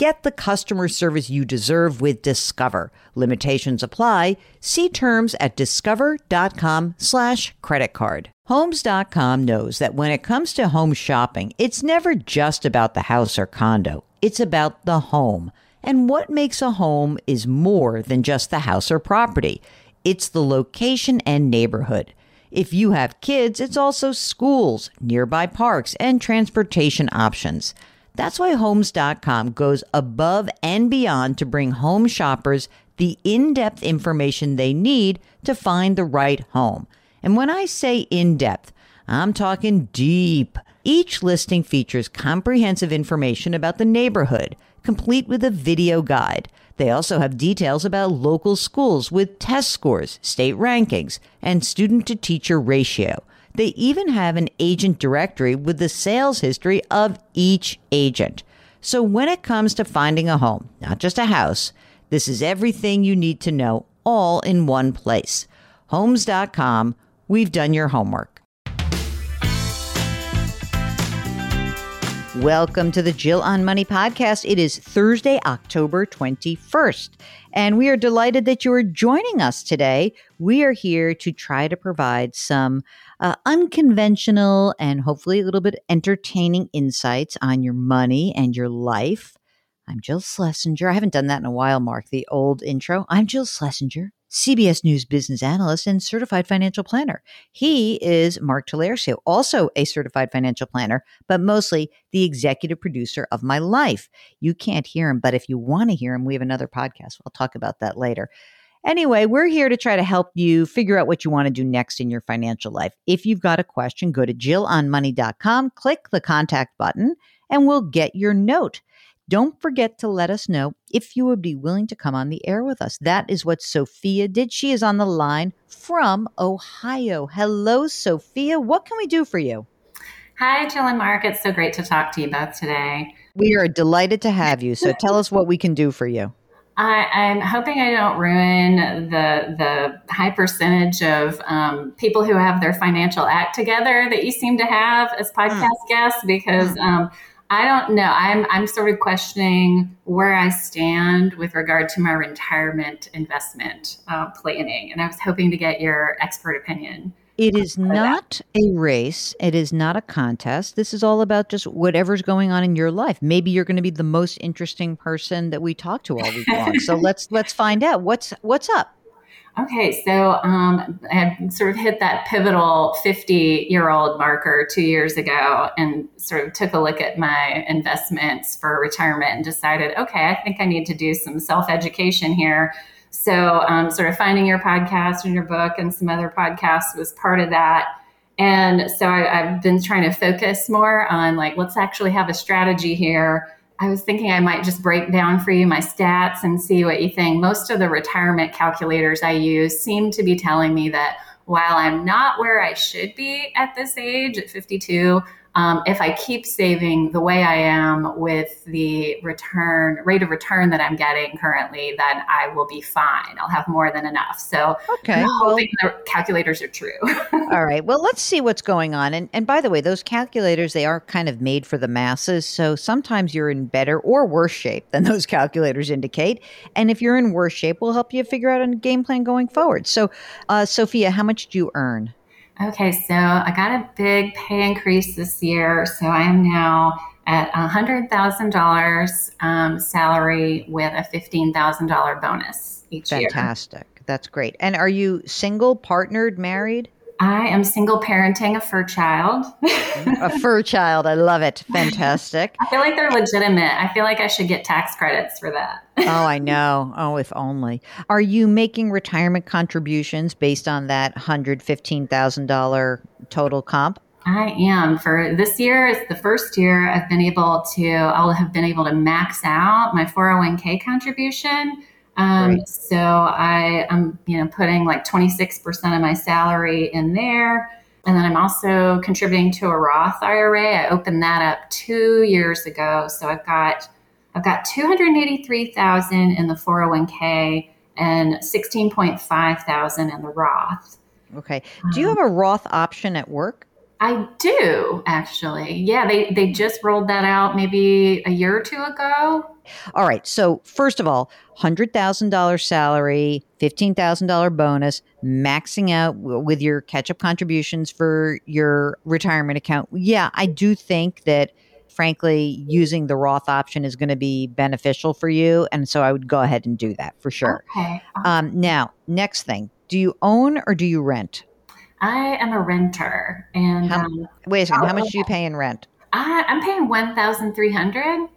Get the customer service you deserve with Discover. Limitations apply. See terms at discover.com slash credit card. Homes.com knows that when it comes to home shopping, it's never just about the house or condo. It's about the home. And what makes a home is more than just the house or property. It's the location and neighborhood. If you have kids, it's also schools, nearby parks, and transportation options. That's why Homes.com goes above and beyond to bring home shoppers the in depth information they need to find the right home. And when I say in depth, I'm talking deep. Each listing features comprehensive information about the neighborhood, complete with a video guide. They also have details about local schools with test scores, state rankings, and student to teacher ratio. They even have an agent directory with the sales history of each agent. So when it comes to finding a home, not just a house, this is everything you need to know all in one place. Homes.com, we've done your homework. Welcome to the Jill on Money podcast. It is Thursday, October 21st, and we are delighted that you are joining us today. We are here to try to provide some uh, unconventional and hopefully a little bit entertaining insights on your money and your life. I'm Jill Schlesinger. I haven't done that in a while, Mark, the old intro. I'm Jill Schlesinger, CBS News business analyst and certified financial planner. He is Mark Talercio, also a certified financial planner, but mostly the executive producer of my life. You can't hear him, but if you want to hear him, we have another podcast. We'll talk about that later. Anyway, we're here to try to help you figure out what you want to do next in your financial life. If you've got a question, go to jillonmoney.com, click the contact button, and we'll get your note. Don't forget to let us know if you would be willing to come on the air with us. That is what Sophia did. She is on the line from Ohio. Hello, Sophia. What can we do for you? Hi, Jill and Mark. It's so great to talk to you both today. We are delighted to have you. So tell us what we can do for you. I, am hoping I don't ruin the the high percentage of um, people who have their financial act together that you seem to have as hmm. podcast mm. guests because hmm. um, I don't know. I'm I'm sort of questioning where I stand with regard to my retirement investment uh, planning, and I was hoping to get your expert opinion. It is not a race. It is not a contest. This is all about just whatever's going on in your life. Maybe you're going to be the most interesting person that we talk to all week long. so let's let's find out what's what's up. Okay, so um, I sort of hit that pivotal 50 year old marker two years ago and sort of took a look at my investments for retirement and decided, okay, I think I need to do some self education here so, um, sort of finding your podcast and your book and some other podcasts was part of that. And so I, have been trying to focus more on like, let's actually have a strategy here. I was thinking I might just break down for you my stats and see what you think. Most of the retirement calculators I use seem to be telling me that while I'm not where I should be at this age, at 52, um, if I keep saving the way I am with the return rate of return that I'm getting currently, then I will be fine. I'll have more than enough. So okay, I'm hoping well, the calculators are true. all right. Well, let's see what's going on. And and by the way, those calculators they are kind of made for the masses. So sometimes you're in better or worse shape than those calculators indicate. And if you're in worse shape, we'll help you figure out a game plan going forward. So, uh, Sophia, how much do you earn? Okay, so I got a big pay increase this year. So I am now at $100,000 um, salary with a $15,000 bonus each Fantastic. year. Fantastic. That's great. And are you single, partnered, married? I am single parenting a fur child. a fur child. I love it. Fantastic. I feel like they're legitimate. I feel like I should get tax credits for that. oh, I know. Oh, if only. Are you making retirement contributions based on that $115,000 total comp? I am. For this year, it's the first year I've been able to, I'll have been able to max out my 401k contribution Um, so I am, you know, putting like 26% of my salary in there. And then I'm also contributing to a Roth IRA. I opened that up two years ago. So I've got I've got 283,000 in the 401k and 16.5 thousand in the Roth. Okay. Do you um, have a Roth option at work? I do actually. Yeah, they they just rolled that out maybe a year or two ago. All right. So first of all, hundred thousand dollars salary, fifteen thousand dollar bonus, maxing out with your catch up contributions for your retirement account. Yeah, I do think that frankly, using the Roth option is going to be beneficial for you. And so I would go ahead and do that for sure. Okay. Um, now, next thing do you own or do you rent? I am a renter. And how, um, wait a second, how much do you pay in rent? I, I'm paying 1300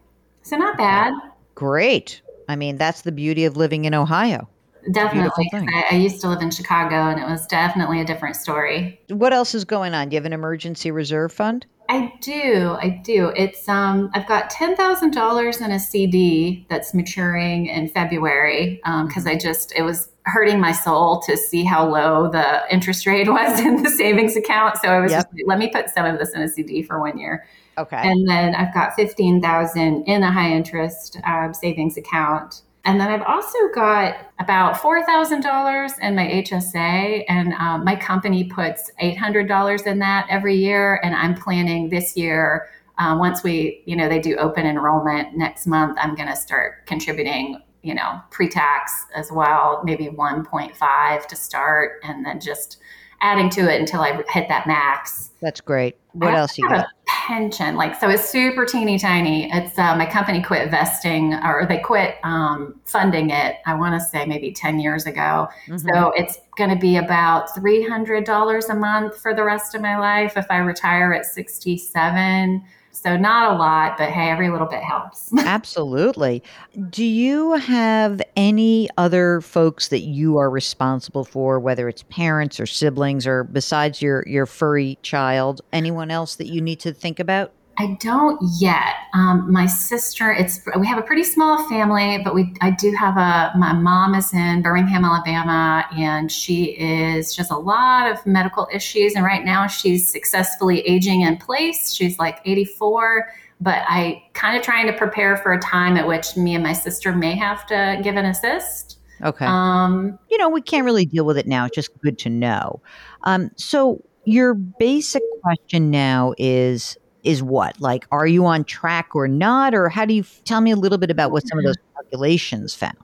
So not bad. Great. I mean, that's the beauty of living in Ohio. Definitely. I, I, used to live in Chicago and it was definitely a different story. What else is going on? Do you have an emergency reserve fund? I do. I do. It's um I've got $10,000 in a CD that's maturing in February because um, I just it was hurting my soul to see how low the interest rate was in the savings account. So I was yep. just let me put some of this in a CD for one year. Okay. And then I've got 15,000 in a high interest uh, savings account and then I've also got about $4,000 in my HSA, and um, my company puts $800 in that every year. And I'm planning this year, uh, once we, you know, they do open enrollment next month, I'm going to start contributing, you know, pre tax as well, maybe 1.5 to start, and then just adding to it until I hit that max. That's great. What else you got? pension, like so, it's super teeny tiny. It's uh, my company quit vesting, or they quit um, funding it. I want to say maybe ten years ago. Mm-hmm. So it's going to be about three hundred dollars a month for the rest of my life if I retire at sixty-seven. So not a lot, but hey, every little bit helps. Absolutely. Do you have any other folks that you are responsible for, whether it's parents or siblings or besides your your furry child, anyone else that you need to think about? I don't yet. Um, my sister, it's we have a pretty small family, but we I do have a my mom is in Birmingham, Alabama, and she is just a lot of medical issues. And right now, she's successfully aging in place. She's like 84, but I kind of trying to prepare for a time at which me and my sister may have to give an assist. Okay. Um, you know, we can't really deal with it now. It's just good to know. Um, so your basic question now is is what? Like, are you on track or not? Or how do you tell me a little bit about what some of those calculations found?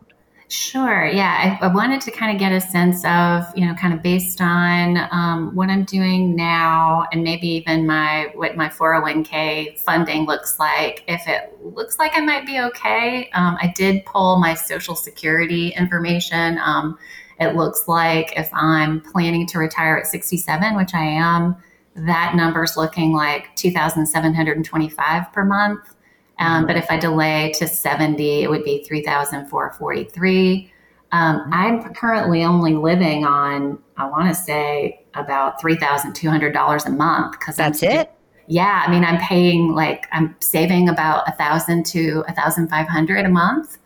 Sure. Yeah. I, I, wanted to kind of get a sense of, you know, kind of based on um, what I'm doing now and maybe even my, what my 401k funding looks like. If it looks like I might be okay, um, I did pull my social security information. Um, it looks like if I'm planning to retire at 67, which I am, that number's looking like 2,725 per month. Um, but if I delay to 70, it would be 3,443. Um. I'm currently only living on, I want to say, about $3,200 a month. because That's I'm, it? Yeah. I mean, I'm paying like, I'm saving about a 1000 to a 1500 a month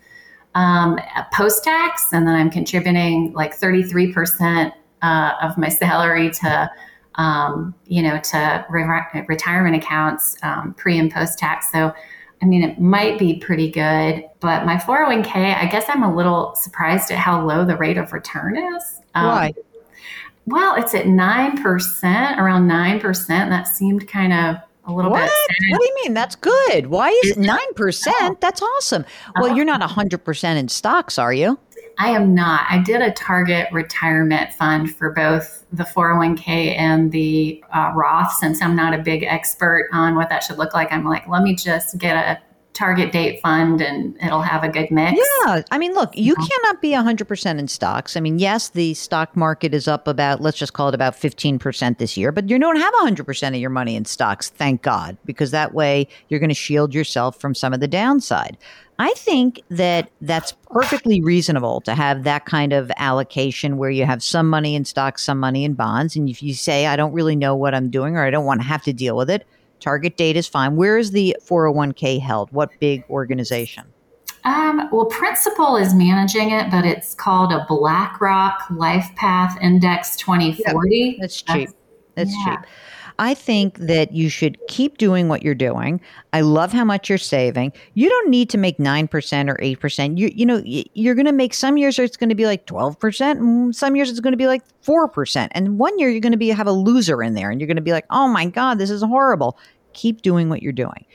um, post tax. And then I'm contributing like 33% uh, of my salary to um, you know, to re- retirement accounts um, pre and post tax. So, I mean, it might be pretty good, but my 401k, I guess I'm a little surprised at how low the rate of return is. Um, Why? Well, it's at 9%, around 9%. That seemed kind of a little what? bit. Sad. What do you mean? That's good. Why is it 9%? That's awesome. Well, uh-huh. you're not 100% in stocks, are you? I am not. I did a target retirement fund for both the 401k and the uh, Roth. Since I'm not a big expert on what that should look like, I'm like, let me just get a target date fund and it'll have a good mix. Yeah. I mean, look, you yeah. cannot be 100% in stocks. I mean, yes, the stock market is up about, let's just call it about 15% this year, but you don't have 100% of your money in stocks, thank God, because that way you're going to shield yourself from some of the downside. I think that that's perfectly reasonable to have that kind of allocation where you have some money in stocks, some money in bonds. And if you say, I don't really know what I'm doing or I don't want to have to deal with it, target date is fine. Where is the 401k held? What big organization? Um, well, Principal is managing it, but it's called a BlackRock LifePath Index 2040. Yeah, that's cheap. That's, that's yeah. cheap. I think that you should keep doing what you're doing. I love how much you're saving. You don't need to make 9% or 8%. You you know, you're going to make some years it's going to be like 12%, and mm, some years it's going to be like 4%. And one year you're going to be have a loser in there and you're going to be like, "Oh my god, this is horrible." Keep doing what you're doing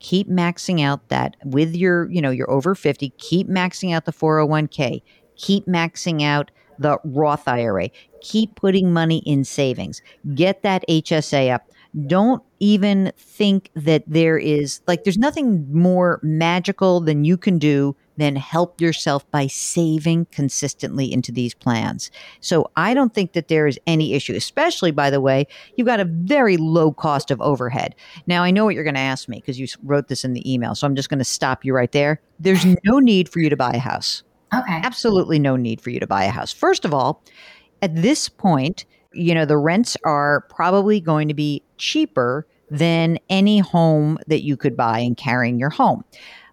keep maxing out that with your you know you're over 50 keep maxing out the 401k keep maxing out the Roth IRA. Keep putting money in savings. Get that HSA up. Don't even think that there is like there's nothing more magical than you can do than help yourself by saving consistently into these plans. So I don't think that there is any issue, especially by the way, you've got a very low cost of overhead. Now I know what you're going to ask me because you wrote this in the email. So I'm just going to stop you right there. There's no need for you to buy a house. Okay. Absolutely no need for you to buy a house. First of all, at this point, you know, the rents are probably going to be cheaper than any home that you could buy and carrying your home.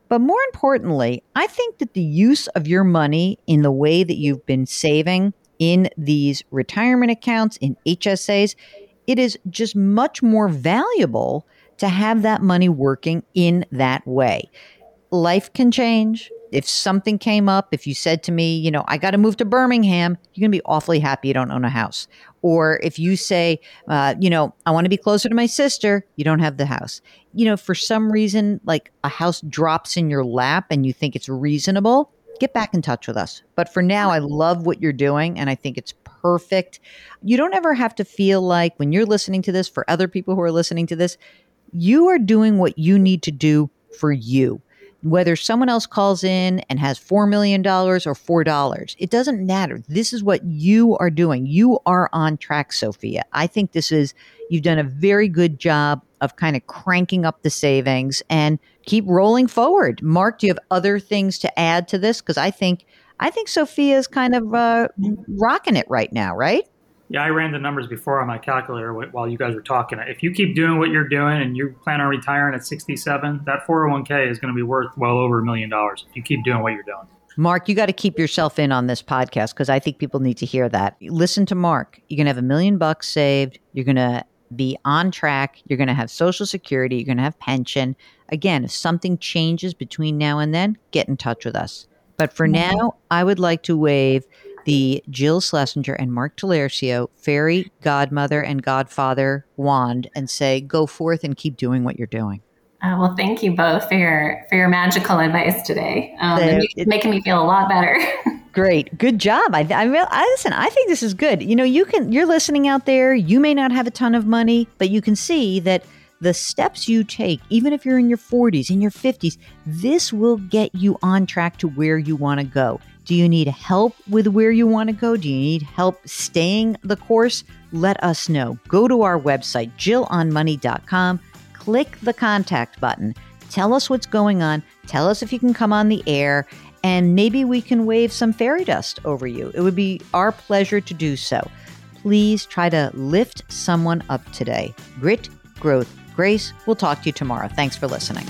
But more importantly, I think that the use of your money in the way that you've been saving in these retirement accounts, in HSAs, it is just much more valuable to have that money working in that way. Life can change, if something came up, if you said to me, you know, I got to move to Birmingham, you're going to be awfully happy you don't own a house. Or if you say, uh, you know, I want to be closer to my sister, you don't have the house. You know, for some reason, like a house drops in your lap and you think it's reasonable, get back in touch with us. But for now, I love what you're doing and I think it's perfect. You don't ever have to feel like when you're listening to this, for other people who are listening to this, you are doing what you need to do for you whether someone else calls in and has $4 million or $4, it doesn't matter. This is what you are doing. You are on track, Sophia. I think this is, you've done a very good job of kind of cranking up the savings and keep rolling forward. Mark, do you have other things to add to this? Because I think, I think Sophia is kind of uh, rocking it right now, right? Yeah, I ran the numbers before on my calculator while you guys were talking. If you keep doing what you're doing and you plan on retiring at 67, that 401k is going to be worth well over a million dollars if you keep doing what you're doing. Mark, you got to keep yourself in on this podcast because I think people need to hear that. Listen to Mark. You're going to have a million bucks saved. You're going to be on track. You're going to have Social Security. You're going to have pension. Again, if something changes between now and then, get in touch with us. But for mm-hmm. now, I would like to wave the Jill Schlesinger and Mark Talercio fairy godmother and godfather wand and say, go forth and keep doing what you're doing. Uh, well, thank you both for your for your magical advice today. Um, it's making me feel a lot better. great, good job. I, I, I listen. I think this is good. You know, you can. You're listening out there. You may not have a ton of money, but you can see that the steps you take, even if you're in your 40s, in your 50s, this will get you on track to where you want to go. Do you need help with where you want to go? Do you need help staying the course? Let us know. Go to our website, jillonmoney.com, click the contact button. Tell us what's going on. Tell us if you can come on the air, and maybe we can wave some fairy dust over you. It would be our pleasure to do so. Please try to lift someone up today. Grit, growth, grace. We'll talk to you tomorrow. Thanks for listening.